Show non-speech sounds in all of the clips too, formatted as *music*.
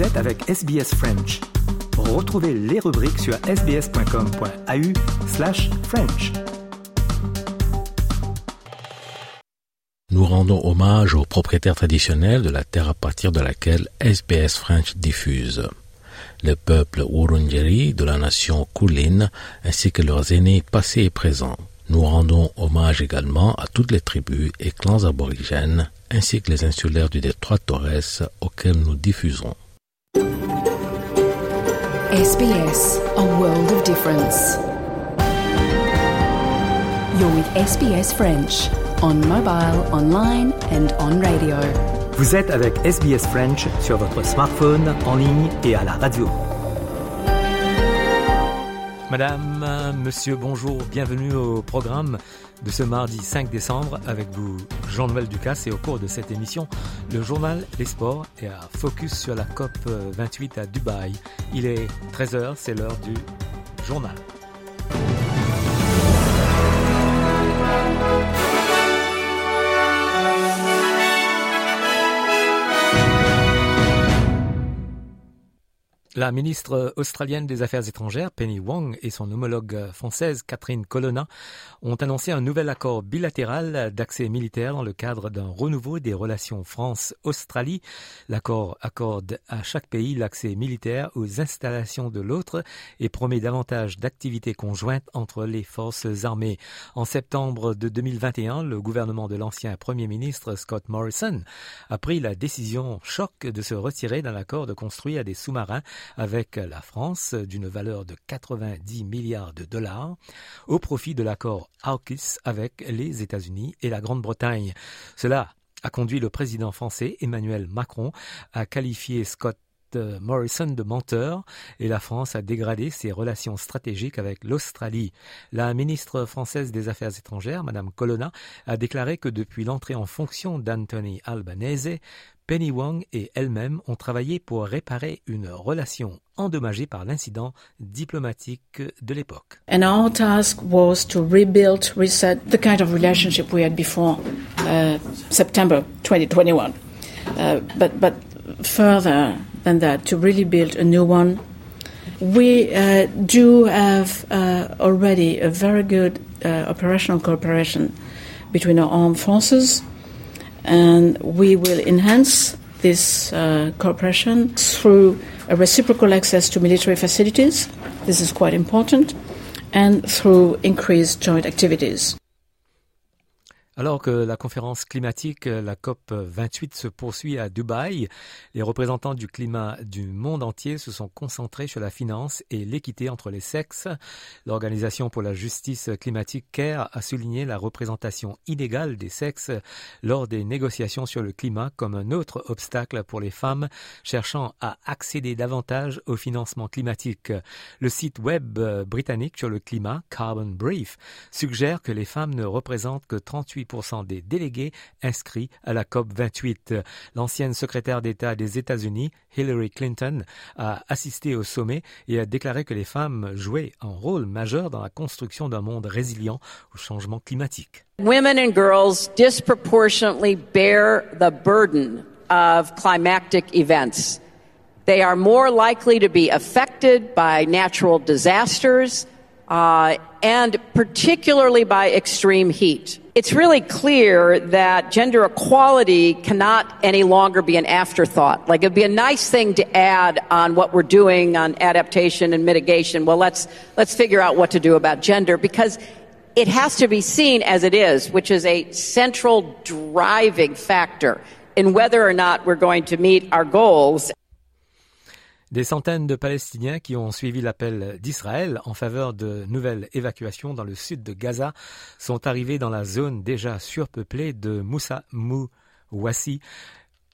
Êtes avec SBS French. Retrouvez les rubriques sur sbs.com.au slash French. Nous rendons hommage aux propriétaires traditionnels de la terre à partir de laquelle SBS French diffuse. Le peuple Wurundjeri de la nation Kulin ainsi que leurs aînés passés et présents. Nous rendons hommage également à toutes les tribus et clans aborigènes ainsi que les insulaires du détroit Torres auxquels nous diffusons. SBS, a world of difference. You're with SBS French on mobile, online and on radio. Vous êtes avec SBS French sur votre smartphone, en ligne et à la radio. Madame, monsieur, bonjour, bienvenue au programme de ce mardi 5 décembre avec vous Jean-Noël Ducasse et au cours de cette émission, le journal Les Sports est à focus sur la COP 28 à Dubaï. Il est 13h, c'est l'heure du journal. La ministre australienne des Affaires étrangères, Penny Wong, et son homologue française, Catherine Colonna, ont annoncé un nouvel accord bilatéral d'accès militaire dans le cadre d'un renouveau des relations France-Australie. L'accord accorde à chaque pays l'accès militaire aux installations de l'autre et promet davantage d'activités conjointes entre les forces armées. En septembre de 2021, le gouvernement de l'ancien Premier ministre Scott Morrison a pris la décision choc de se retirer d'un accord de construire des sous-marins avec la France d'une valeur de 90 milliards de dollars au profit de l'accord AUKUS avec les États-Unis et la Grande-Bretagne. Cela a conduit le président français Emmanuel Macron à qualifier Scott Morrison de menteur et la France a dégradé ses relations stratégiques avec l'Australie. La ministre française des Affaires étrangères, Madame Colonna, a déclaré que depuis l'entrée en fonction d'Anthony Albanese, Penny Wong et elle-même ont travaillé pour réparer une relation endommagée par l'incident diplomatique de l'époque. And our task was to rebuild, reset the kind of relationship we had before uh, September 2021. Uh, but, but further than that, to really build a new one. We uh, do have uh, already a very good uh, operational cooperation between our armed forces and we will enhance this uh, cooperation through a reciprocal access to military facilities. This is quite important, and through increased joint activities. Alors que la conférence climatique, la COP 28, se poursuit à Dubaï, les représentants du climat du monde entier se sont concentrés sur la finance et l'équité entre les sexes. L'Organisation pour la justice climatique CARE a souligné la représentation inégale des sexes lors des négociations sur le climat comme un autre obstacle pour les femmes cherchant à accéder davantage au financement climatique. Le site web britannique sur le climat, Carbon Brief, suggère que les femmes ne représentent que 38 des délégués inscrits à la COP 28. L'ancienne secrétaire d'État des États-Unis, Hillary Clinton, a assisté au sommet et a déclaré que les femmes jouaient un rôle majeur dans la construction d'un monde résilient au changement climatique. Women and girls disproportionately bear the burden of climatic events. They are more likely to be affected by natural disasters uh, and particularly by extreme heat. It's really clear that gender equality cannot any longer be an afterthought. Like it'd be a nice thing to add on what we're doing on adaptation and mitigation. Well, let's, let's figure out what to do about gender because it has to be seen as it is, which is a central driving factor in whether or not we're going to meet our goals. Des centaines de Palestiniens qui ont suivi l'appel d'Israël en faveur de nouvelles évacuations dans le sud de Gaza sont arrivés dans la zone déjà surpeuplée de Moussa Mouwassi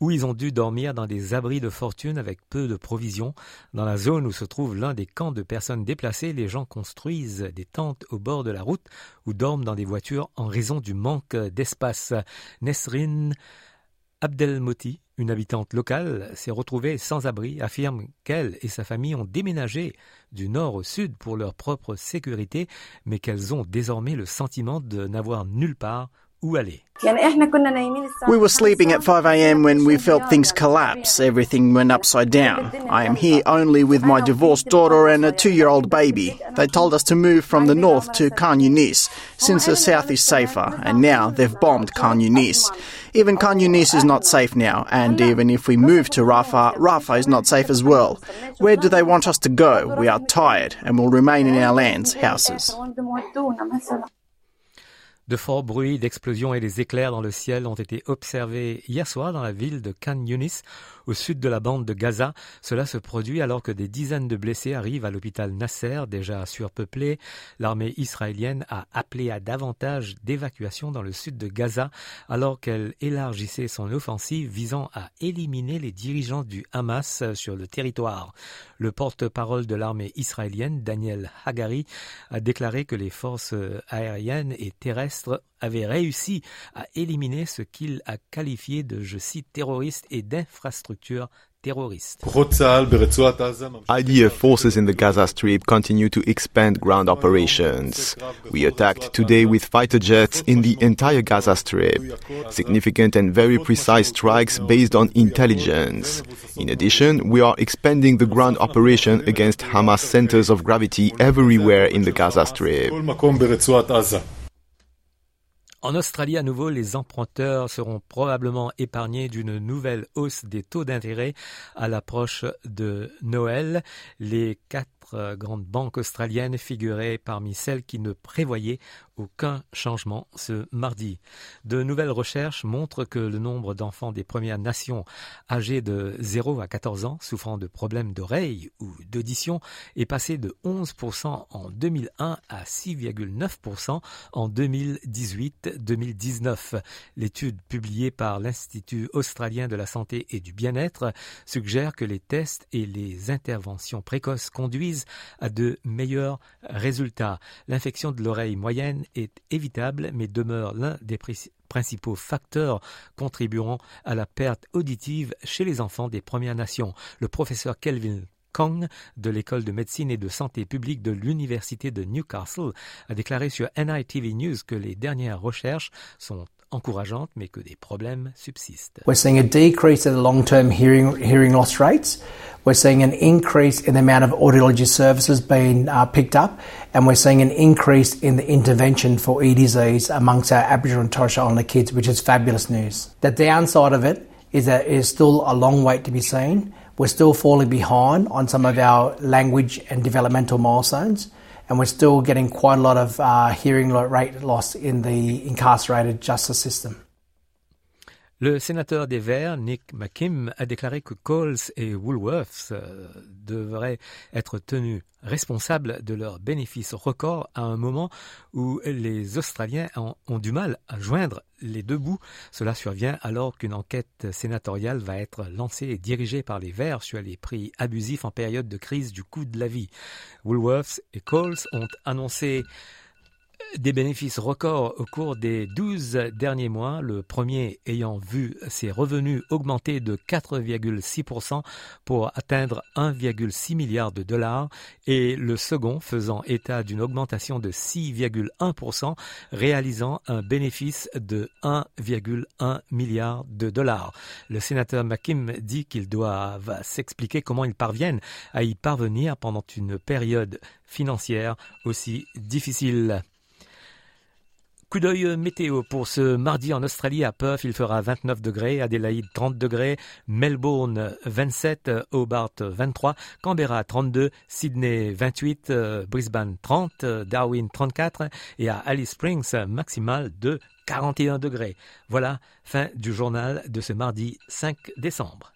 où ils ont dû dormir dans des abris de fortune avec peu de provisions. Dans la zone où se trouve l'un des camps de personnes déplacées, les gens construisent des tentes au bord de la route ou dorment dans des voitures en raison du manque d'espace. Nesrin Abdelmoti, une habitante locale, s'est retrouvée sans abri, affirme qu'elle et sa famille ont déménagé du nord au sud pour leur propre sécurité, mais qu'elles ont désormais le sentiment de n'avoir nulle part. We were sleeping at 5 a.m. when we felt things collapse. Everything went upside down. I am here only with my divorced daughter and a two year old baby. They told us to move from the north to Khan Yunis, since the south is safer, and now they've bombed Khan Yunis. Even Khan Yunis is not safe now, and even if we move to Rafah, Rafah is not safe as well. Where do they want us to go? We are tired and will remain in our lands, houses. De forts bruits d'explosions et des éclairs dans le ciel ont été observés hier soir dans la ville de Khan Yunis, au sud de la bande de Gaza. Cela se produit alors que des dizaines de blessés arrivent à l'hôpital Nasser, déjà surpeuplé. L'armée israélienne a appelé à davantage d'évacuations dans le sud de Gaza, alors qu'elle élargissait son offensive visant à éliminer les dirigeants du Hamas sur le territoire. Le porte-parole de l'armée israélienne, Daniel Hagari, a déclaré que les forces aériennes et terrestres avait réussi à éliminer ce qu'il a qualifié de, je cite, terroriste et d'infrastructures terroristes. IDF forces in the Gaza Strip continue to expand ground operations. We attacked today with fighter jets in the entire Gaza Strip. Significant and very precise strikes based on intelligence. In addition, we are expanding the ground operation against Hamas centers of gravity everywhere in the Gaza Strip. En Australie, à nouveau, les emprunteurs seront probablement épargnés d'une nouvelle hausse des taux d'intérêt à l'approche de Noël. Les quatre grandes banques australiennes figuraient parmi celles qui ne prévoyaient aucun changement ce mardi. De nouvelles recherches montrent que le nombre d'enfants des Premières Nations âgés de 0 à 14 ans souffrant de problèmes d'oreille ou d'audition est passé de 11% en 2001 à 6,9% en 2018-2019. L'étude publiée par l'Institut australien de la santé et du bien-être suggère que les tests et les interventions précoces conduisent à de meilleurs résultats. L'infection de l'oreille moyenne est évitable mais demeure l'un des principaux facteurs contribuant à la perte auditive chez les enfants des Premières Nations. Le professeur Kelvin Kong de l'école de médecine et de santé publique de l'université de Newcastle a déclaré sur NITV News que les dernières recherches sont encourageantes mais que des problèmes subsistent. We're seeing a decrease in the long-term hearing hearing loss rates. We're seeing an increase in the amount of audiology services being uh, picked up, and we're seeing an increase in the intervention for e disease amongst our Aboriginal and Torres Strait Islander kids, which is fabulous news. The downside of it is that it is still a long wait to be seen. We're still falling behind on some of our language and developmental milestones and we're still getting quite a lot of uh, hearing rate loss in the incarcerated justice system. Le sénateur des Verts, Nick McKim, a déclaré que Coles et Woolworths euh, devraient être tenus responsables de leurs bénéfices records à un moment où les Australiens ont, du mal à joindre les deux bouts. Cela survient alors qu'une enquête sénatoriale va être lancée et dirigée par les Verts sur les prix abusifs en période de crise du coût de la vie. Woolworths et Coles ont annoncé des bénéfices records au cours des 12 derniers mois, le premier ayant vu ses revenus augmenter de 4,6% pour atteindre 1,6 milliard de dollars et le second faisant état d'une augmentation de 6,1%, réalisant un bénéfice de 1,1 milliard de dollars. Le sénateur McKim dit qu'il doit s'expliquer comment ils parviennent à y parvenir pendant une période financière aussi difficile. Coup d'œil météo pour ce mardi en Australie à Perth, il fera 29 degrés, Adélaïde 30 degrés, Melbourne 27, Hobart 23, Canberra 32, Sydney 28, Brisbane 30, Darwin 34 et à Alice Springs maximal de 41 degrés. Voilà, fin du journal de ce mardi 5 décembre.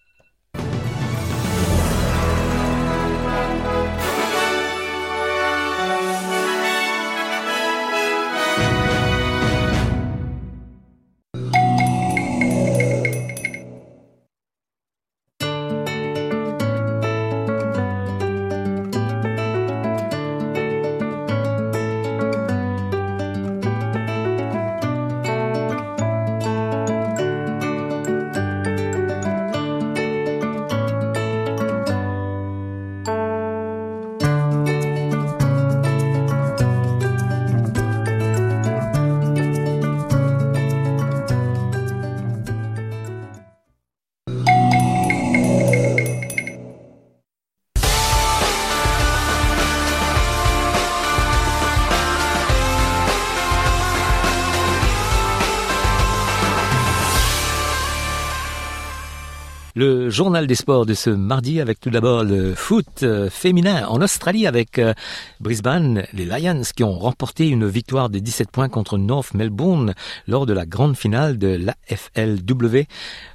Journal des sports de ce mardi avec tout d'abord le foot euh, féminin en Australie avec euh, Brisbane, les Lions qui ont remporté une victoire de 17 points contre North Melbourne lors de la grande finale de l'AFLW.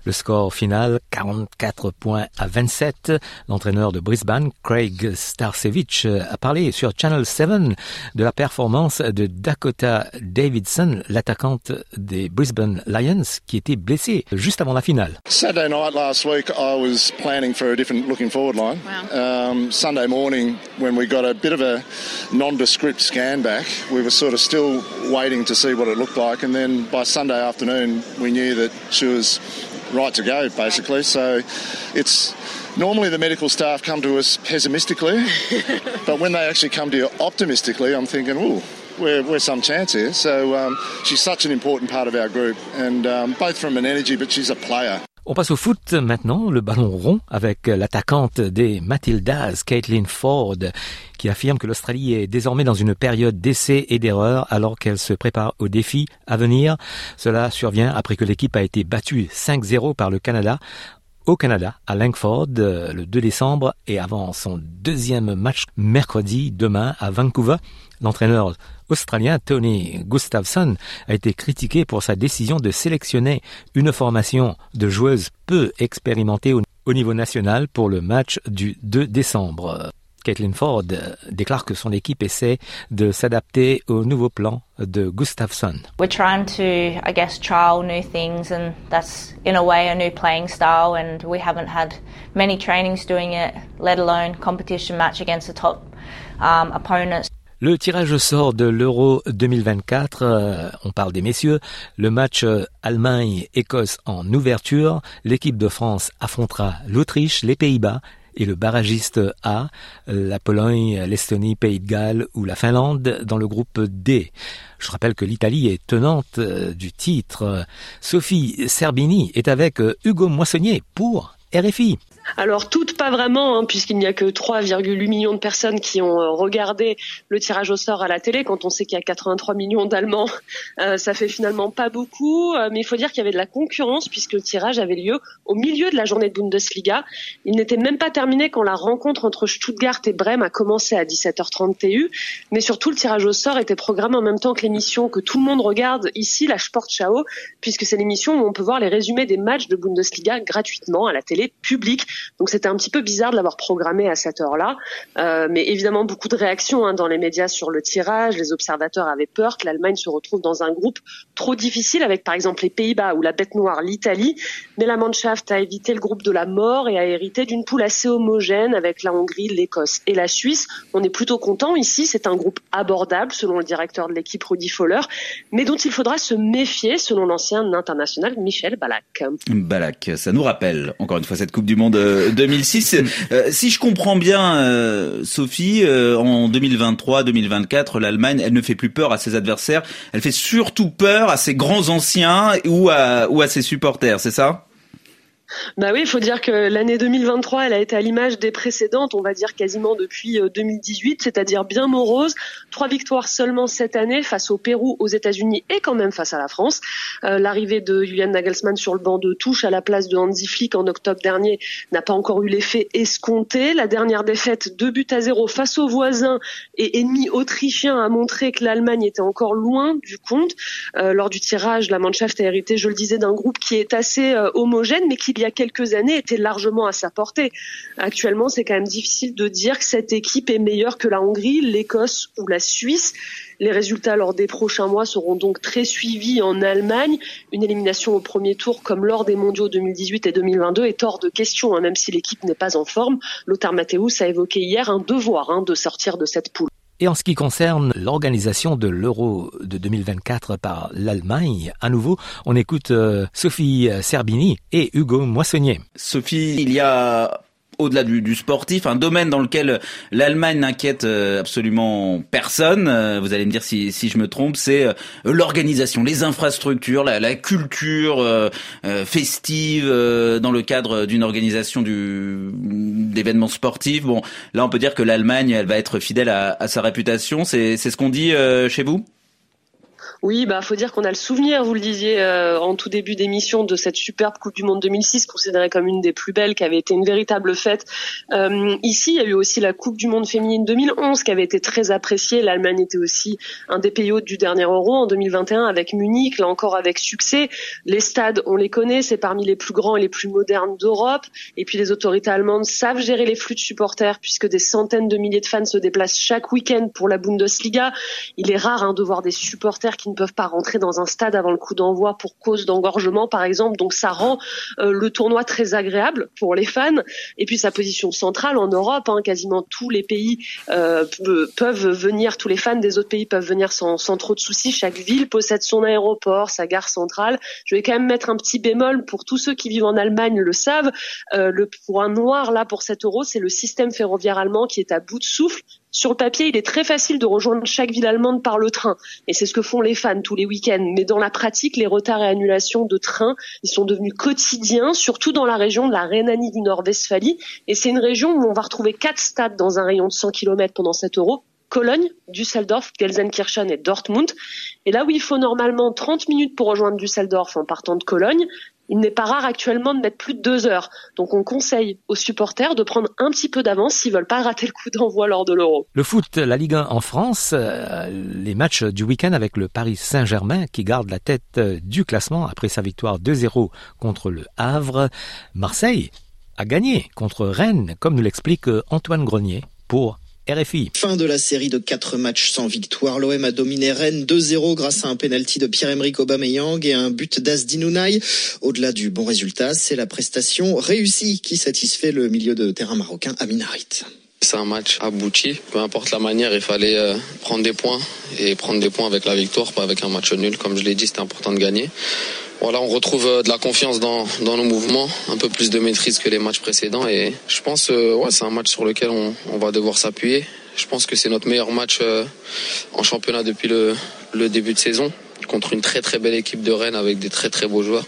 Le score final 44 points à 27. L'entraîneur de Brisbane, Craig Starcevich, a parlé sur Channel 7 de la performance de Dakota Davidson, l'attaquante des Brisbane Lions qui était blessée juste avant la finale. I was planning for a different looking forward line. Wow. Um, Sunday morning, when we got a bit of a nondescript scan back, we were sort of still waiting to see what it looked like. And then by Sunday afternoon, we knew that she was right to go, basically. So it's normally the medical staff come to us pessimistically, *laughs* but when they actually come to you optimistically, I'm thinking, ooh, we're, we're some chance here. So um, she's such an important part of our group, and um, both from an energy, but she's a player. On passe au foot maintenant, le ballon rond avec l'attaquante des Matildas, Caitlin Ford, qui affirme que l'Australie est désormais dans une période d'essais et d'erreurs alors qu'elle se prépare au défi à venir. Cela survient après que l'équipe a été battue 5-0 par le Canada au Canada, à Langford, le 2 décembre, et avant son deuxième match mercredi, demain, à Vancouver. L'entraîneur australien Tony Gustafsson a été critiqué pour sa décision de sélectionner une formation de joueuses peu expérimentées au niveau national pour le match du 2 décembre. Caitlin Ford déclare que son équipe essaie de s'adapter au nouveau plan de Gustafsson. We're trying to, I guess, trial new things, and that's in a way a new playing style. And we haven't had many trainings doing it, let alone competition match against the top um, opponents. Le tirage sort de l'Euro 2024, euh, on parle des messieurs, le match euh, Allemagne-Écosse en ouverture, l'équipe de France affrontera l'Autriche, les Pays-Bas et le barragiste A, la Pologne, l'Estonie, Pays de Galles ou la Finlande dans le groupe D. Je rappelle que l'Italie est tenante euh, du titre. Sophie Serbini est avec Hugo Moissonnier pour RFI. Alors toutes pas vraiment, hein, puisqu'il n'y a que 3,8 millions de personnes qui ont euh, regardé le tirage au sort à la télé. Quand on sait qu'il y a 83 millions d'Allemands, *laughs* euh, ça fait finalement pas beaucoup. Euh, mais il faut dire qu'il y avait de la concurrence puisque le tirage avait lieu au milieu de la journée de Bundesliga. Il n'était même pas terminé quand la rencontre entre Stuttgart et Brême a commencé à 17h30 TU. Mais surtout, le tirage au sort était programmé en même temps que l'émission que tout le monde regarde ici, la Sportschau, puisque c'est l'émission où on peut voir les résumés des matchs de Bundesliga gratuitement à la télé publique. Donc c'était un petit peu bizarre de l'avoir programmé à cette heure-là. Euh, mais évidemment, beaucoup de réactions hein, dans les médias sur le tirage. Les observateurs avaient peur que l'Allemagne se retrouve dans un groupe trop difficile avec par exemple les Pays-Bas ou la bête noire, l'Italie. Mais la Mannschaft a évité le groupe de la mort et a hérité d'une poule assez homogène avec la Hongrie, l'Écosse et la Suisse. On est plutôt content ici. C'est un groupe abordable selon le directeur de l'équipe Rudy Foller, mais dont il faudra se méfier selon l'ancien international Michel Balak. Balak, ça nous rappelle encore une fois cette Coupe du Monde 2006. Euh, euh, si je comprends bien, euh, Sophie, en 2023-2024, l'Allemagne, elle ne fait plus peur à ses adversaires. Elle fait surtout peur à ses grands anciens ou à, ou à ses supporters, c'est ça? Bah oui, il faut dire que l'année 2023, elle a été à l'image des précédentes, on va dire quasiment depuis 2018, euh, c'est-à-dire bien morose. Trois victoires seulement cette année face au Pérou, aux États-Unis et quand même face à la France. Euh, l'arrivée de Julian Nagelsmann sur le banc de touche à la place de Hansi Flick en octobre dernier n'a pas encore eu l'effet escompté. La dernière défaite, deux buts à zéro face aux voisins et ennemis autrichiens a montré que l'Allemagne était encore loin du compte. Euh, lors du tirage, la Mannschaft a hérité, je le disais, d'un groupe qui est assez homogène, mais qui il y a quelques années était largement à sa portée. Actuellement, c'est quand même difficile de dire que cette équipe est meilleure que la Hongrie, l'Écosse ou la Suisse. Les résultats lors des prochains mois seront donc très suivis en Allemagne. Une élimination au premier tour comme lors des mondiaux 2018 et 2022 est hors de question, hein, même si l'équipe n'est pas en forme. Lothar Matthäus a évoqué hier un devoir hein, de sortir de cette poule. Et en ce qui concerne l'organisation de l'Euro de 2024 par l'Allemagne, à nouveau, on écoute euh, Sophie Serbini et Hugo Moissonnier. Sophie, il y a au-delà du, sportif, un domaine dans lequel l'Allemagne n'inquiète euh, absolument personne. Euh, vous allez me dire si, je me trompe, c'est euh, l'organisation, les infrastructures, la, culture festive dans le cadre d'une organisation du d'événements sportifs. Bon, là on peut dire que l'Allemagne, elle va être fidèle à, à sa réputation. C'est ce qu'on dit chez vous? Oui, bah faut dire qu'on a le souvenir, vous le disiez euh, en tout début d'émission, de cette superbe Coupe du Monde 2006, considérée comme une des plus belles, qui avait été une véritable fête. Euh, ici, il y a eu aussi la Coupe du Monde féminine 2011, qui avait été très appréciée. L'Allemagne était aussi un des pays hôtes du dernier Euro en 2021 avec Munich, là encore avec succès. Les stades, on les connaît, c'est parmi les plus grands et les plus modernes d'Europe. Et puis les autorités allemandes savent gérer les flux de supporters, puisque des centaines de milliers de fans se déplacent chaque week-end pour la Bundesliga. Il est rare hein, de voir des supporters qui ne peuvent pas rentrer dans un stade avant le coup d'envoi pour cause d'engorgement, par exemple. Donc ça rend euh, le tournoi très agréable pour les fans. Et puis sa position centrale en Europe, hein, quasiment tous les pays euh, peuvent venir, tous les fans des autres pays peuvent venir sans, sans trop de soucis. Chaque ville possède son aéroport, sa gare centrale. Je vais quand même mettre un petit bémol pour tous ceux qui vivent en Allemagne le savent. Euh, le point noir là pour cet euro, c'est le système ferroviaire allemand qui est à bout de souffle sur le papier, il est très facile de rejoindre chaque ville allemande par le train. Et c'est ce que font les fans tous les week-ends. Mais dans la pratique, les retards et annulations de trains, ils sont devenus quotidiens, surtout dans la région de la Rhénanie du Nord-Westphalie. Et c'est une région où on va retrouver quatre stades dans un rayon de 100 km pendant cet euro. Cologne, Düsseldorf, Gelsenkirchen et Dortmund. Et là où il faut normalement 30 minutes pour rejoindre Düsseldorf en partant de Cologne, il n'est pas rare actuellement de mettre plus de deux heures. Donc on conseille aux supporters de prendre un petit peu d'avance s'ils veulent pas rater le coup d'envoi lors de l'Euro. Le foot, la Ligue 1 en France, euh, les matchs du week-end avec le Paris Saint-Germain qui garde la tête euh, du classement après sa victoire 2-0 contre le Havre. Marseille a gagné contre Rennes, comme nous l'explique euh, Antoine Grenier pour RFI. Fin de la série de quatre matchs sans victoire. L'OM a dominé Rennes 2-0 grâce à un penalty de Pierre-Emerick Aubameyang et un but d'Asdinounaï. Au-delà du bon résultat, c'est la prestation réussie qui satisfait le milieu de terrain marocain Amin Harit. C'est un match abouti. Peu importe la manière, il fallait euh, prendre des points et prendre des points avec la victoire, pas avec un match nul. Comme je l'ai dit, c'était important de gagner. Voilà, on retrouve euh, de la confiance dans, nos mouvements, un peu plus de maîtrise que les matchs précédents. Et je pense, euh, ouais, c'est un match sur lequel on, va devoir s'appuyer. Je pense que c'est notre meilleur match euh, en championnat depuis le, début de saison, contre une très très belle équipe de Rennes avec des très très beaux joueurs.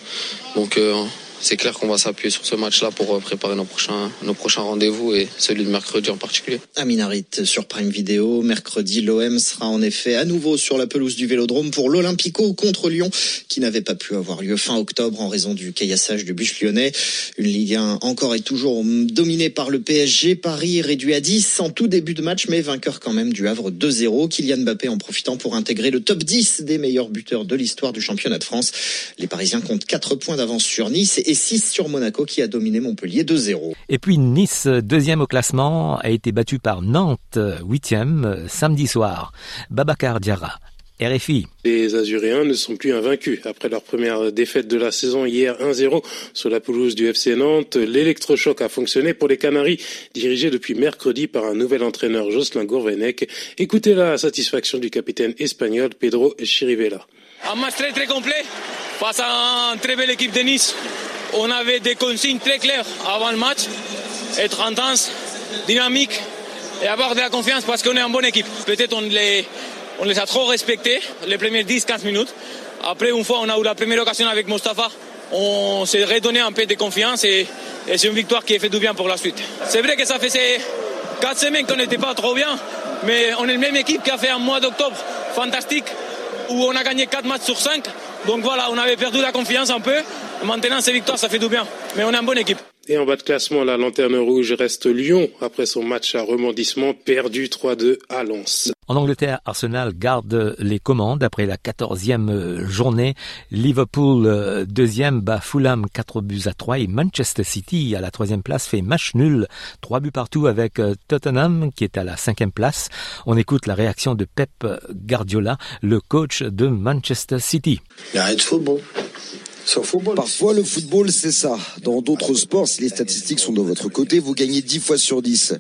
C'est clair qu'on va s'appuyer sur ce match-là pour euh, préparer nos prochains, nos prochains rendez-vous et celui de mercredi en particulier. Aminarit sur Prime Video. Mercredi, l'OM sera en effet à nouveau sur la pelouse du Vélodrome pour l'Olympico contre Lyon qui n'avait pas pu avoir lieu fin octobre en raison du caillassage du bus lyonnais. Une Ligue 1 encore et toujours dominée par le PSG. Paris réduit à 10 en tout début de match mais vainqueur quand même du Havre 2-0. Kylian Mbappé en profitant pour intégrer le top 10 des meilleurs buteurs de l'histoire du championnat de France. Les Parisiens comptent 4 points d'avance sur Nice et 6 sur Monaco qui a dominé Montpellier 2-0. Et puis Nice, deuxième au classement, a été battu par Nantes, huitième, samedi soir. Babacar Diarra. RFI. Les Azuréens ne sont plus invaincus. Après leur première défaite de la saison hier 1-0 sur la pelouse du FC Nantes, l'électrochoc a fonctionné pour les Canaries, dirigés depuis mercredi par un nouvel entraîneur Jocelyn Gourvenec. Écoutez la satisfaction du capitaine espagnol Pedro Chirivella. Un match très très complet face à une très belle équipe de Nice. On avait des consignes très claires avant le match, être intense, dynamique et avoir de la confiance parce qu'on est en bonne équipe. Peut-être on les, a trop respectés les premières 10-15 minutes. Après, une fois, on a eu la première occasion avec Mostafa. On s'est redonné un peu de confiance et, et c'est une victoire qui a fait du bien pour la suite. C'est vrai que ça faisait 4 semaines qu'on n'était pas trop bien, mais on est la même équipe qui a fait un mois d'octobre fantastique où on a gagné 4 matchs sur 5. Donc voilà, on avait perdu la confiance un peu. Maintenant, ces victoires, ça fait du bien. Mais on est une bonne équipe. Et en bas de classement, la lanterne rouge reste Lyon après son match à remondissement perdu 3-2 à Lens. En Angleterre, Arsenal garde les commandes après la quatorzième journée. Liverpool euh, deuxième bat Fulham 4 buts à 3 et Manchester City à la troisième place fait match nul, 3 buts partout avec euh, Tottenham qui est à la cinquième place. On écoute la réaction de Pep Guardiola, le coach de Manchester City. football. Parfois, le football, c'est ça. Dans d'autres sports, si les statistiques sont de votre côté, vous gagnez 10 fois sur 10.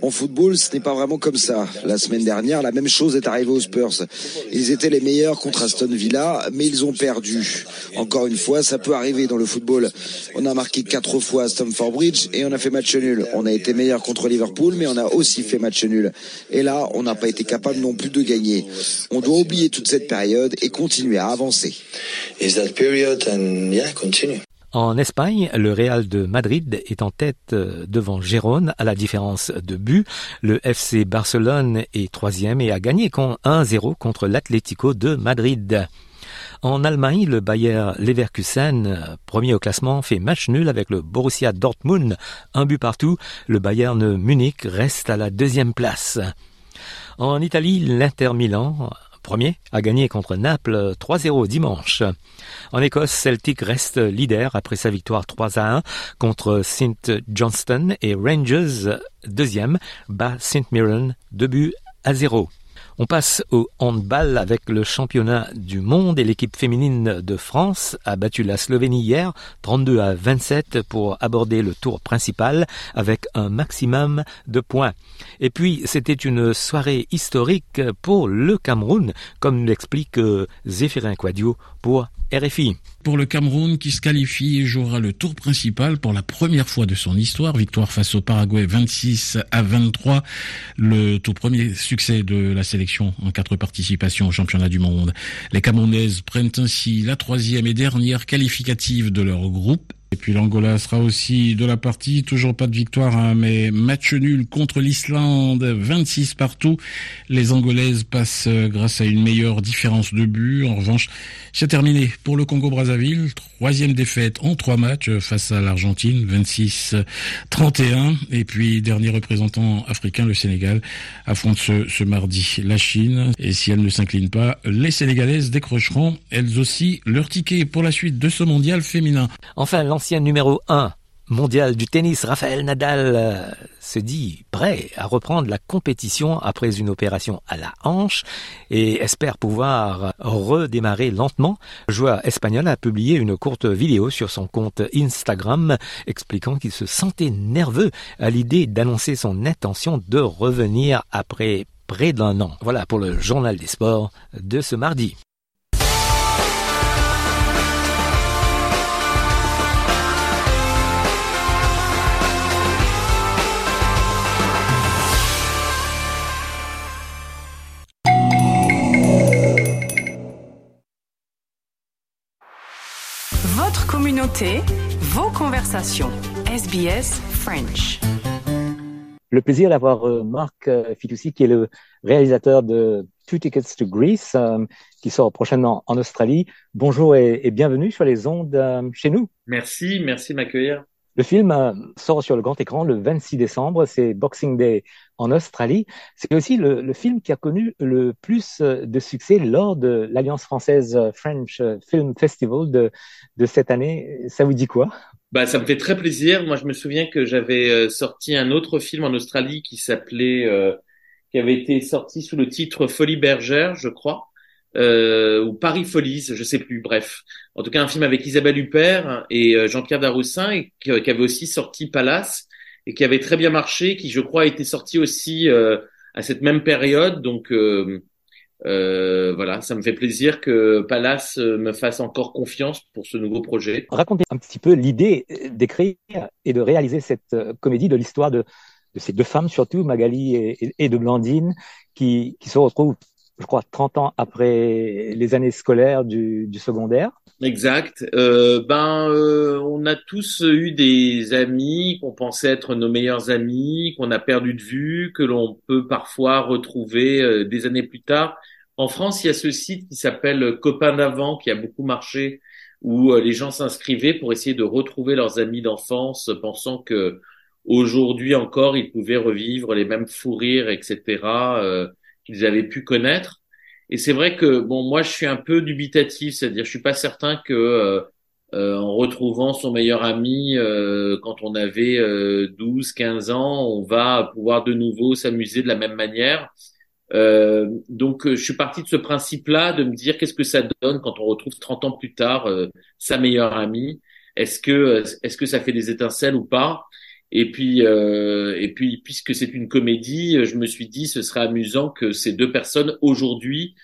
En football, ce n'est pas vraiment comme ça. La semaine dernière, la même chose est arrivée aux Spurs. Ils étaient les meilleurs contre Aston Villa, mais ils ont perdu. Encore une fois, ça peut arriver dans le football. On a marqué 4 fois à Stamford Bridge et on a fait match nul. On a été meilleur contre Liverpool, mais on a aussi fait match nul. Et là, on n'a pas été capable non plus de gagner. On doit oublier toute cette période et continuer à avancer. En Espagne, le Real de Madrid est en tête euh, devant Gérone à la différence de but. Le FC Barcelone est troisième et a gagné 1-0 contre l'Atlético de Madrid. En Allemagne, le Bayer Leverkusen, premier au classement, fait match nul avec le Borussia Dortmund, un but partout. Le Bayern Munich reste à la deuxième place. En Italie, l'Inter Milan premier, a gagné contre Naples 3-0 dimanche. En Écosse, Celtic reste leader après sa victoire 3 1 contre St Johnston et Rangers deuxième bat St Mirren 2 buts à 0. On passe au handball avec le championnat du monde et l'équipe féminine de France a battu la Slovénie hier 32 à 27 pour aborder le tour principal avec un maximum de points. Et puis c'était une soirée historique pour le Cameroun comme l'explique Zéphirin Quadio pour Pour le Cameroun qui se qualifie et jouera le tour principal pour la première fois de son histoire, victoire face au Paraguay 26 à 23, le tout premier succès de la sélection en quatre participations au championnat du monde. Les Camerounaises prennent ainsi la troisième et dernière qualificative de leur groupe et puis l'Angola sera aussi de la partie, toujours pas de victoire, hein, mais match nul contre l'Islande, 26 partout. Les Angolaises passent euh, grâce à une meilleure différence de but. En revanche, c'est terminé pour le Congo-Brazzaville. Troisième défaite en trois matchs face à l'Argentine, 26-31. Et puis dernier représentant africain, le Sénégal, affronte ce, ce mardi la Chine. Et si elle ne s'incline pas, les Sénégalaises décrocheront elles aussi leur ticket pour la suite de ce mondial féminin. Enfin, l'ancien numéro 1 mondial du tennis, Raphaël Nadal, euh, se dit prêt à reprendre la compétition après une opération à la hanche et espère pouvoir redémarrer lentement. Le joueur espagnol a publié une courte vidéo sur son compte Instagram expliquant qu'il se sentait nerveux à l'idée d'annoncer son intention de revenir après près d'un an. Voilà pour le journal des sports de ce mardi. Vos conversations. SBS French. Le plaisir d'avoir euh, Marc euh, Fitoussi, qui est le réalisateur de Two Tickets to Greece, euh, qui sort prochainement en Australie. Bonjour et, et bienvenue sur les ondes chez nous. Merci, merci de m'accueillir. Le film euh, sort sur le grand écran le 26 décembre, c'est Boxing Day en Australie. C'est aussi le, film qui a connu le plus euh, de succès lors de l'Alliance française euh, French Film Festival de, de cette année. Ça vous dit quoi? Bah, ça me fait très plaisir. Moi, je me souviens que j'avais sorti un autre film en Australie qui s'appelait, qui avait été sorti sous le titre Folie bergère, je crois euh, ou Paris Folies, je sais plus. Bref, en tout cas un film avec Isabelle Huppert et euh, Jean-Pierre Daroussin et qui, avait aussi sorti Palace et qui avait très bien marché, qui je crois a été sorti aussi euh, à cette même période. Donc euh, euh, voilà, ça me fait plaisir que Palace me fasse encore confiance pour ce nouveau projet. Racontez un petit peu l'idée d'écrire et de réaliser cette comédie de l'histoire de, ces deux femmes, surtout Magali et, de Blandine, qui se retrouvent je crois, 30 ans après les années scolaires du, du secondaire. Exact. Euh, ben, euh, on a tous eu des amis qu'on pensait être nos meilleurs amis, qu'on a perdu de vue, que l'on peut parfois retrouver euh, des années plus tard. En France, il y a ce site qui s'appelle Copains d'avant, qui a beaucoup marché, où euh, les gens s'inscrivaient pour essayer de retrouver leurs amis d'enfance, pensant que aujourd'hui encore, ils pouvaient revivre les mêmes fous rires, etc qu'ils avaient pu connaître. Et c'est vrai que bon, moi, je suis un peu dubitatif, c'est-à-dire, je suis pas certain que euh, euh en retrouvant son meilleur ami euh, quand on avait 12, euh, 15 ans, on va pouvoir de nouveau s'amuser de la même manière. Donc, je suis parti de ce principe-là, de me dire qu'est-ce que ça donne quand on retrouve 30 ans plus tard sa meilleure amie? Est-ce que est-ce que ça fait des étincelles ou pas? Et puis, euh, et puis, puisque c'est une comédie, je me suis dit ce serait amusant que ces deux personnes aujourd'hui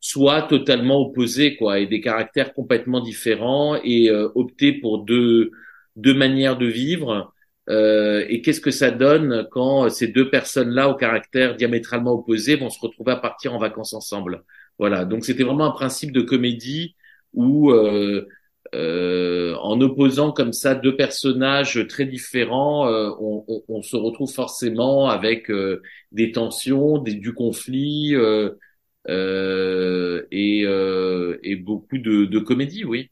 soient totalement opposées, quoi, et des caractères complètement différents, et euh, opter pour deux deux manières de vivre. Euh, et qu'est-ce que ça donne quand ces deux personnes-là, au caractère diamétralement opposé, vont se retrouver à partir en vacances ensemble? Voilà. Donc c'était vraiment un principe de comédie où euh, euh, en opposant comme ça deux personnages très différents, euh, on, on, on, se retrouve forcément avec euh, des tensions, des, du conflit et, et, beaucoup de, de, comédie, oui.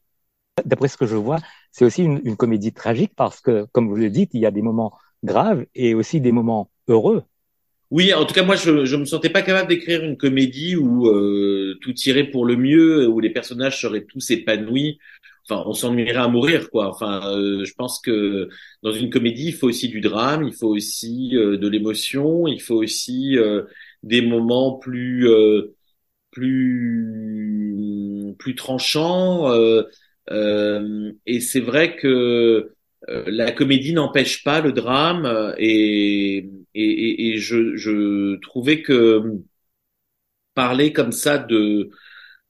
D'après ce que je vois, c'est aussi une, une, comédie tragique parce que, comme vous le dites, il y a des moments graves et aussi des moments heureux. Oui, en tout cas, moi, je je me sentais pas capable d'écrire une comédie où tout irait pour le mieux, où les personnages seraient tous épanouis enfin, on s'ennuierait à mourir, quoi. Enfin, euh, je pense que dans une comédie, il faut aussi du drame, il faut aussi euh, de l'émotion, il faut aussi euh, des moments plus plus plus tranchants. et c'est vrai que la comédie n'empêche pas le drame, et et, et je, je trouvais que parler comme ça de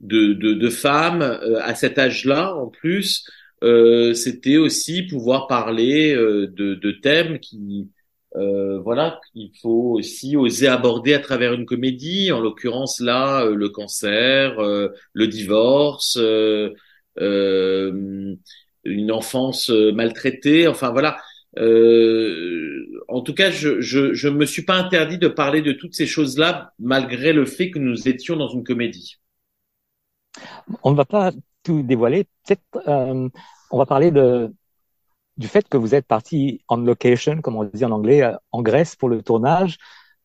de, de, de femmes euh, à cet âge-là en plus. Euh, c'était aussi pouvoir parler euh, de, de, thèmes qui euh, voilà qu'il faut aussi oser aborder à travers une comédie. En l'occurrence là le cancer le divorce une enfance maltraitée. Enfin voilà. En tout cas je, je je me suis pas interdit de parler de toutes ces choses là malgré le fait que nous étions dans une comédie on ne va pas tout dévoiler. Peut-être euh, on va parler du fait que vous êtes parti on location, comme on dit en anglais, euh, en Grèce pour le tournage,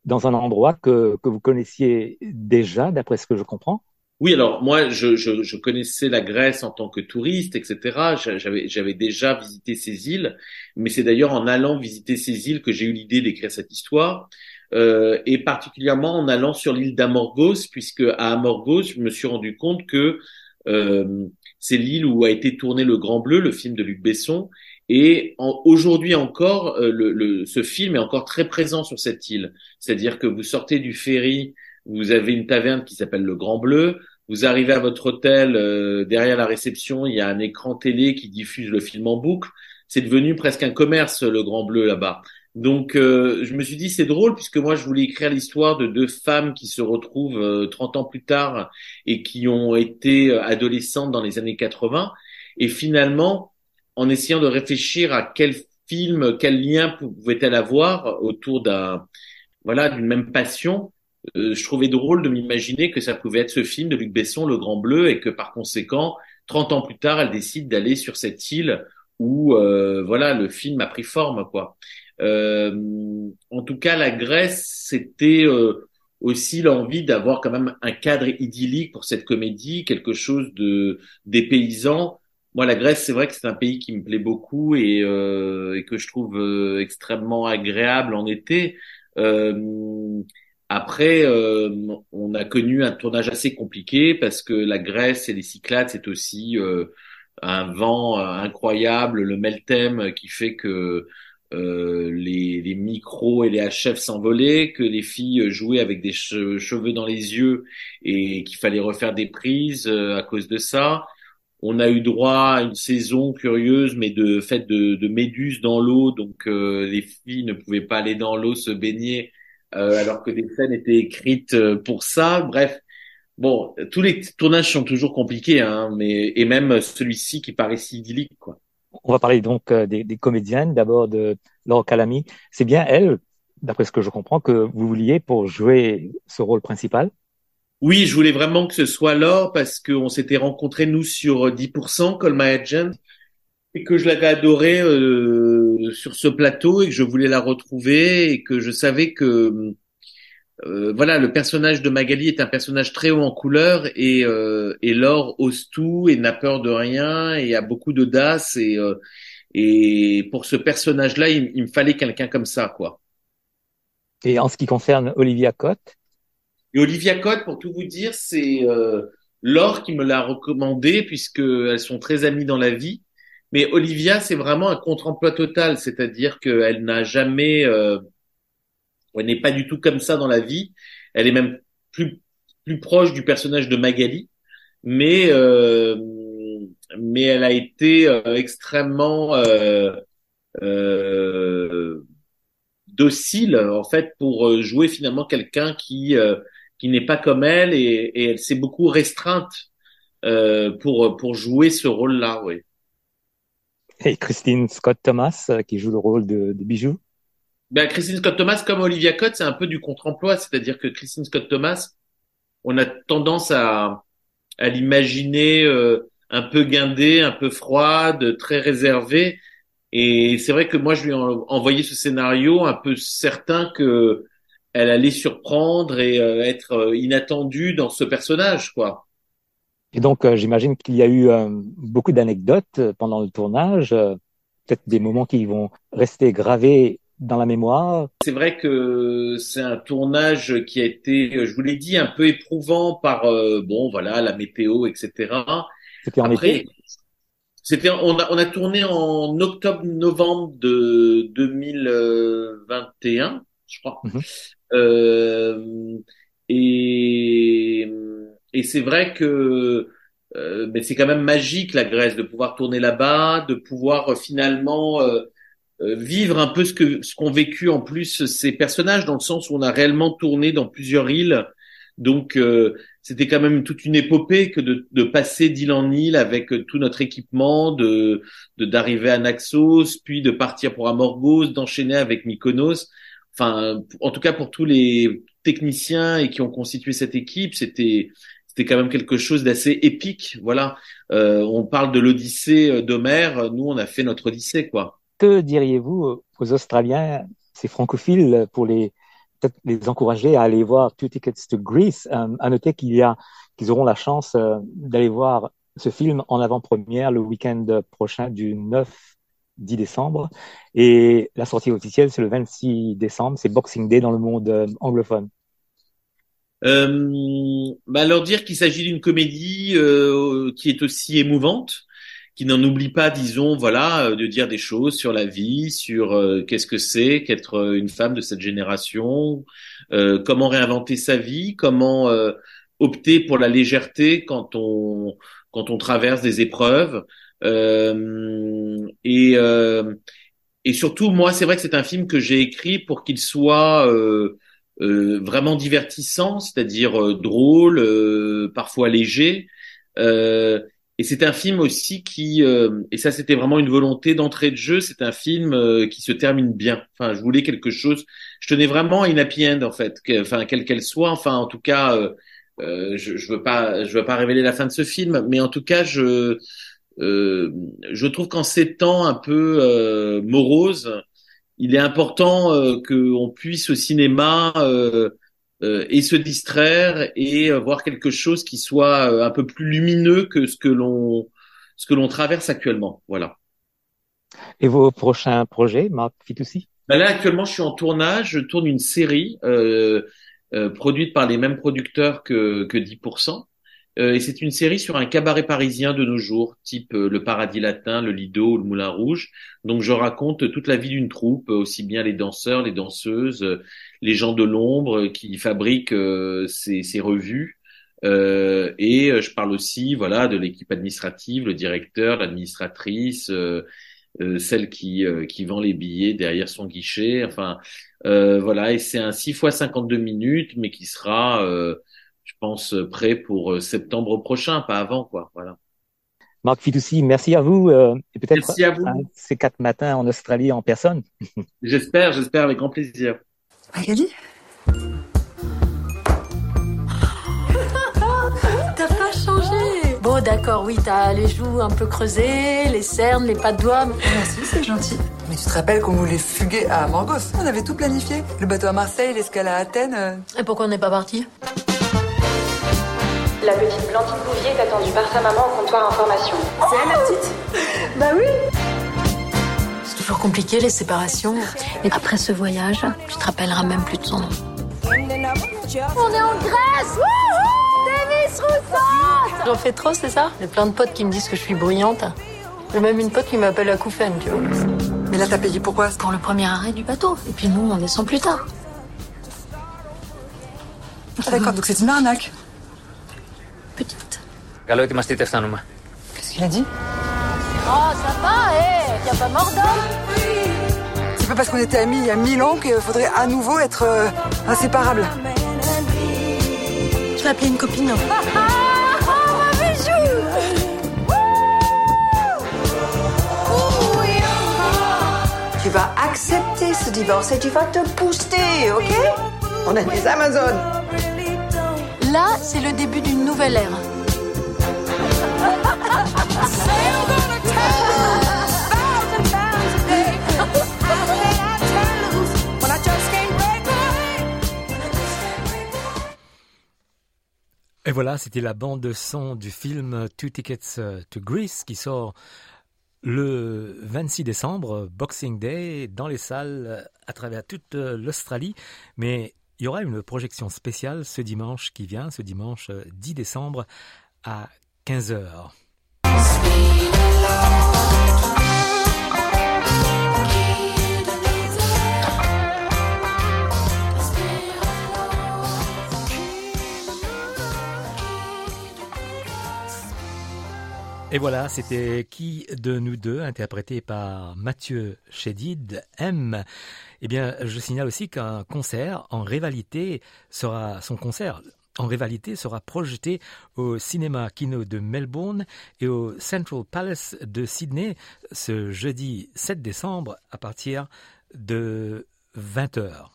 dans un endroit que, vous connaissiez déjà, d'après ce que je comprends. Oui, alors moi, je, connaissais la Grèce en tant que touriste, etc. J'avais, j'avais déjà visité ces îles, mais c'est d'ailleurs en allant visiter ces îles que j'ai eu l'idée d'écrire cette histoire. Euh, et particulièrement en allant sur l'île d'Amorgos, puisque à Amorgos, je me suis rendu compte que euh, c'est l'île où a été tourné Le Grand Bleu, le film de Luc Besson, et aujourd'hui encore, euh, le, le, ce film est encore très présent sur cette île. C'est-à-dire que vous sortez du ferry, vous avez une taverne qui s'appelle Le Grand Bleu, vous arrivez à votre hôtel, euh, derrière la réception, il y a un écran télé qui diffuse le film en boucle. C'est devenu presque un commerce, Le Grand Bleu, là-bas. Donc, euh, je me suis dit, c'est drôle, puisque moi, je voulais écrire l'histoire de deux femmes qui se retrouvent euh, 30 ans plus tard et qui ont été euh, adolescentes dans les années 80. Et finalement, en essayant de réfléchir à quel film, quel lien pouvait-elle avoir autour d'un, voilà, d'une même passion, euh, je trouvais drôle de m'imaginer que ça pouvait être ce film de Luc Besson, Le Grand Bleu, et que par conséquent, 30 ans plus tard, elle décide d'aller sur cette île où, voilà, le film a pris forme, quoi. Euh, en tout cas, la Grèce, c'était euh, aussi l'envie d'avoir quand même un cadre idyllique pour cette comédie, quelque chose de dépaysant. Moi, la Grèce, c'est vrai que c'est un pays qui me plaît beaucoup et, euh, et que je trouve euh, extrêmement agréable en été. Euh, après, on a connu un tournage assez compliqué parce que la Grèce et les Cyclades, c'est aussi un vent incroyable, le Meltem qui fait que euh, les, les, micros et les HF s'envolaient, que les filles jouaient avec des cheveux dans les yeux et qu'il fallait refaire des prises euh, à cause de ça. On a eu droit à une saison curieuse, mais de fait de, de méduses dans l'eau, donc euh, les filles ne pouvaient pas aller dans l'eau se baigner, alors que des scènes étaient écrites pour ça. Bref, bon, tous les tournages sont toujours compliqués, hein, mais et même celui-ci qui paraît si idyllique, quoi. On va parler donc euh, des, comédiennes, d'abord de Laure Calamy. C'est bien elle, d'après ce que je comprends, que vous vouliez pour jouer ce rôle principal? Oui, je voulais vraiment que ce soit Laure parce qu'on s'était rencontrés, nous, sur 10%, Call My Agent, et que je l'avais adorée euh, sur ce plateau et que je voulais la retrouver et que je savais que euh, voilà, le personnage de Magali est un personnage très haut en couleur et, euh, et Laure ose tout et n'a peur de rien et a beaucoup d'audace et, euh, et pour ce personnage-là, il, me fallait quelqu'un comme ça, quoi. Et en ce qui concerne Olivia Cotte? Et Olivia Cotte, pour tout vous dire, c'est euh, Laure qui me l'a recommandé puisque elles sont très amies dans la vie. Mais Olivia, c'est vraiment un contre-emploi total, c'est-à-dire qu'elle n'a jamais euh, elle n'est pas du tout comme ça dans la vie. Elle est même plus plus proche du personnage de Magali, mais euh, mais elle a été euh, extrêmement euh, euh, docile en fait pour euh, jouer finalement quelqu'un qui qui n'est pas comme elle et, elle s'est beaucoup restreinte pour pour jouer ce rôle-là. Oui. Et Christine Scott Thomas, qui joue le rôle de, de Bijou? Ben, Christine Scott Thomas, comme Olivia Cott, c'est un peu du contre-emploi. C'est-à-dire que Christine Scott Thomas, on a tendance à, à l'imaginer euh, un peu guindée, un peu froide, très réservée. Et c'est vrai que moi, je lui ai envoyé ce scénario un peu certain que elle allait surprendre et euh, être euh, inattendue dans ce personnage, quoi. Et donc, j'imagine qu'il y a eu beaucoup d'anecdotes pendant le tournage, peut-être des moments qui vont rester gravés dans la mémoire. C'est vrai que c'est un tournage qui a été, je vous l'ai dit, un peu éprouvant par bon voilà la météo, etc. C'était en été? C'était on a on a tourné en octobre-novembre de 2021, je crois. Mhm. Euh, et et c'est vrai que euh, mais c'est quand même magique la Grèce de pouvoir tourner là-bas, de pouvoir euh, finalement euh, euh, vivre un peu ce que ce qu'ont vécu en plus ces personnages dans le sens où on a réellement tourné dans plusieurs îles. Donc c'était quand même toute une épopée que de, de passer d'île en île avec euh, tout notre équipement, de d'arriver à Naxos, puis de partir pour Amorgos, d'enchaîner avec Mykonos. Enfin, en tout cas pour tous les techniciens et qui ont constitué cette équipe, c'était c'était quand même quelque chose d'assez épique. Voilà, euh, on parle de l'Odyssée euh, d'Homère. Nous, on a fait notre Odyssée, quoi. Que diriez-vous aux Australiens, ces francophiles, pour les peut-être les encourager à aller voir Two Tickets to Greece? Euh, à noter qu'il y a, qu'ils auront la chance euh, d'aller voir ce film en avant-première le week-end prochain du 9 10 décembre. Et la sortie officielle, c'est le 26 décembre. C'est Boxing Day dans le monde euh, anglophone. Euh, bah leur dire qu'il s'agit d'une comédie qui est aussi émouvante, qui n'en oublie pas, disons, voilà, euh, de dire des choses sur la vie, sur euh, qu'est-ce que c'est qu'être euh, une femme de cette génération, comment réinventer sa vie, comment opter pour la légèreté quand on quand on traverse des épreuves. et et surtout, moi, c'est vrai que c'est un film que j'ai écrit pour qu'il soit vraiment divertissant, c'est-à-dire drôle, parfois léger. Euh, et c'est un film aussi qui, euh, et ça c'était vraiment une volonté d'entrée de jeu, c'est un film euh, qui se termine bien. Enfin, je voulais quelque chose, je tenais vraiment à une happy end en fait, enfin quelle qu'elle soit. Enfin, en tout cas, euh, je, je veux pas, je veux pas révéler la fin de ce film, mais en tout cas, je, je trouve qu'en ces temps un peu moroses, il est important qu'on puisse au cinéma euh, et se distraire et euh, voir quelque chose qui soit euh, un peu plus lumineux que ce que l'on ce que l'on traverse actuellement. Voilà. Et vos prochains projets, Marc Fitoussi? Ben Là, actuellement, je suis en tournage. Je tourne une série euh, produite par les mêmes producteurs que, que 10%. Euh, et c'est une série sur un cabaret parisien de nos jours, type euh, le Paradis Latin, le Lido ou le Moulin Rouge. Donc je raconte toute la vie d'une troupe, aussi bien les danseurs, les danseuses, les gens de l'ombre qui fabriquent euh, ces, ces, revues. Euh, et je parle aussi, voilà, de l'équipe administrative, le directeur, l'administratrice, euh, celle qui qui vend les billets derrière son guichet. Enfin, voilà. Et c'est un 6 fois 52 minutes, mais qui sera je pense, euh, prêt pour euh, septembre prochain, pas avant, quoi. Voilà. Marc Fitoussi, merci à vous euh, et peut-être ces quatre matins en Australie en personne. *laughs* j'espère, j'espère avec grand plaisir. Magali? *laughs* T'as pas changé Bon d'accord, oui, t'as les joues un peu creusées, les cernes, les pas de doigts. Merci, c'est gentil. Mais tu te rappelles qu'on voulait fuguer à Morgos On avait tout planifié. Le bateau à Marseille, l'escale à Athènes. Et pourquoi on n'est pas parti? La petite Blandine Bouvier est attendue par sa maman au comptoir information. C'est elle la petite Bah oui C'est toujours compliqué les séparations. Et après ce voyage, tu te rappelleras même plus de son nom. On est en Grèce Demis Rousseau J'en fais trop, c'est ça? J'ai plein de potes qui me disent que je suis bruyante. J'ai même une pote qui m'appelle la Koufène, tu vois. Mais là, t'as payé pourquoi Pour le premier arrêt du bateau. Et puis nous, on descend plus tard. Ah d'accord, donc c'est une arnaque. Καλό ετοιμαστείτε, φτάνουμε. Qu'est-ce qu'il a dit Oh, ça va, eh Y'a pas mort d'homme C'est pas parce qu'on était amis il y a mille ans qu'il faudrait à nouveau être euh, inséparables. Je vais appeler une copine. Ah, ah, oh, ma bijou Tu vas accepter ce divorce et tu vas te booster, ok On a des Amazones. Là, c'est le début d'une nouvelle ère. Et voilà, c'était la bande de son du film Two Tickets to Greece qui sort le 26 décembre, Boxing Day, dans les salles à travers toute l'Australie. Mais il y aura une projection spéciale ce dimanche qui vient, ce dimanche 10 décembre à 15h. Et voilà, c'était Qui de nous deux, interprété par Mathieu Chédid, M. Eh bien, je signale aussi qu'un concert en rivalité sera, son concert en rivalité sera projeté au cinéma Kino de Melbourne et au Central Palace de Sydney ce jeudi 7 décembre à partir de 20h.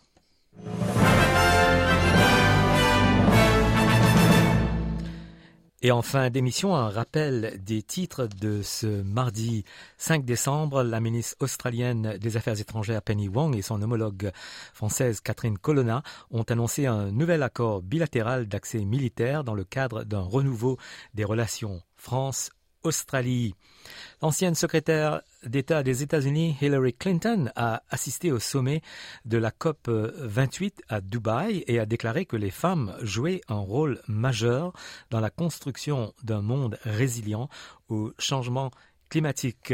Et en fin d'émission, un rappel des titres de ce mardi 5 décembre. La ministre australienne des Affaires étrangères Penny Wong et son homologue française Catherine Colonna ont annoncé un nouvel accord bilatéral d'accès militaire dans le cadre d'un renouveau des relations L'ancienne secrétaire d'État des États-Unis, Hillary Clinton, a assisté au sommet de la COP 28 à Dubaï et a déclaré que les femmes jouaient un rôle majeur dans la construction d'un monde résilient au changement climatique.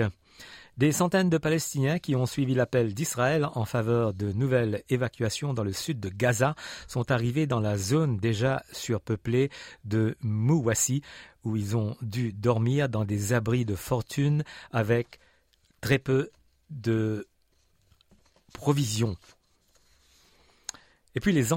Des centaines de Palestiniens qui ont suivi l'appel d'Israël en faveur de nouvelles évacuations dans le sud de Gaza sont arrivés dans la zone déjà surpeuplée de Mouwassi, où ils ont dû dormir dans des abris de fortune avec très peu de provisions. Et puis les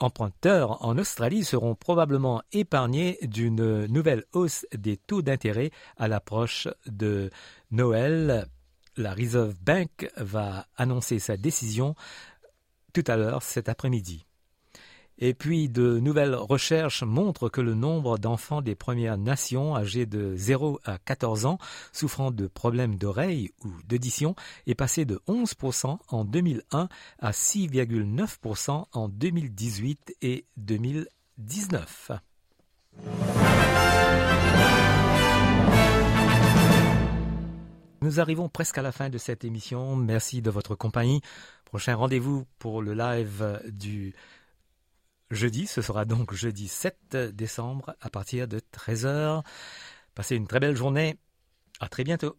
emprunteurs en Australie seront probablement épargnés d'une nouvelle hausse des taux d'intérêt à l'approche de Noël. La Reserve Bank va annoncer sa décision tout à l'heure cet après-midi. Et puis de nouvelles recherches montrent que le nombre d'enfants des Premières Nations âgés de 0 à 14 ans souffrant de problèmes d'oreille ou d'audition est passé de 11% en 2001 à 6,9% en 2018 et 2019. Nous arrivons presque à la fin de cette émission. Merci de votre compagnie. Prochain rendez-vous pour le live du jeudi. Ce sera donc jeudi 7 décembre à partir de 13h. Passez une très belle journée. À très bientôt.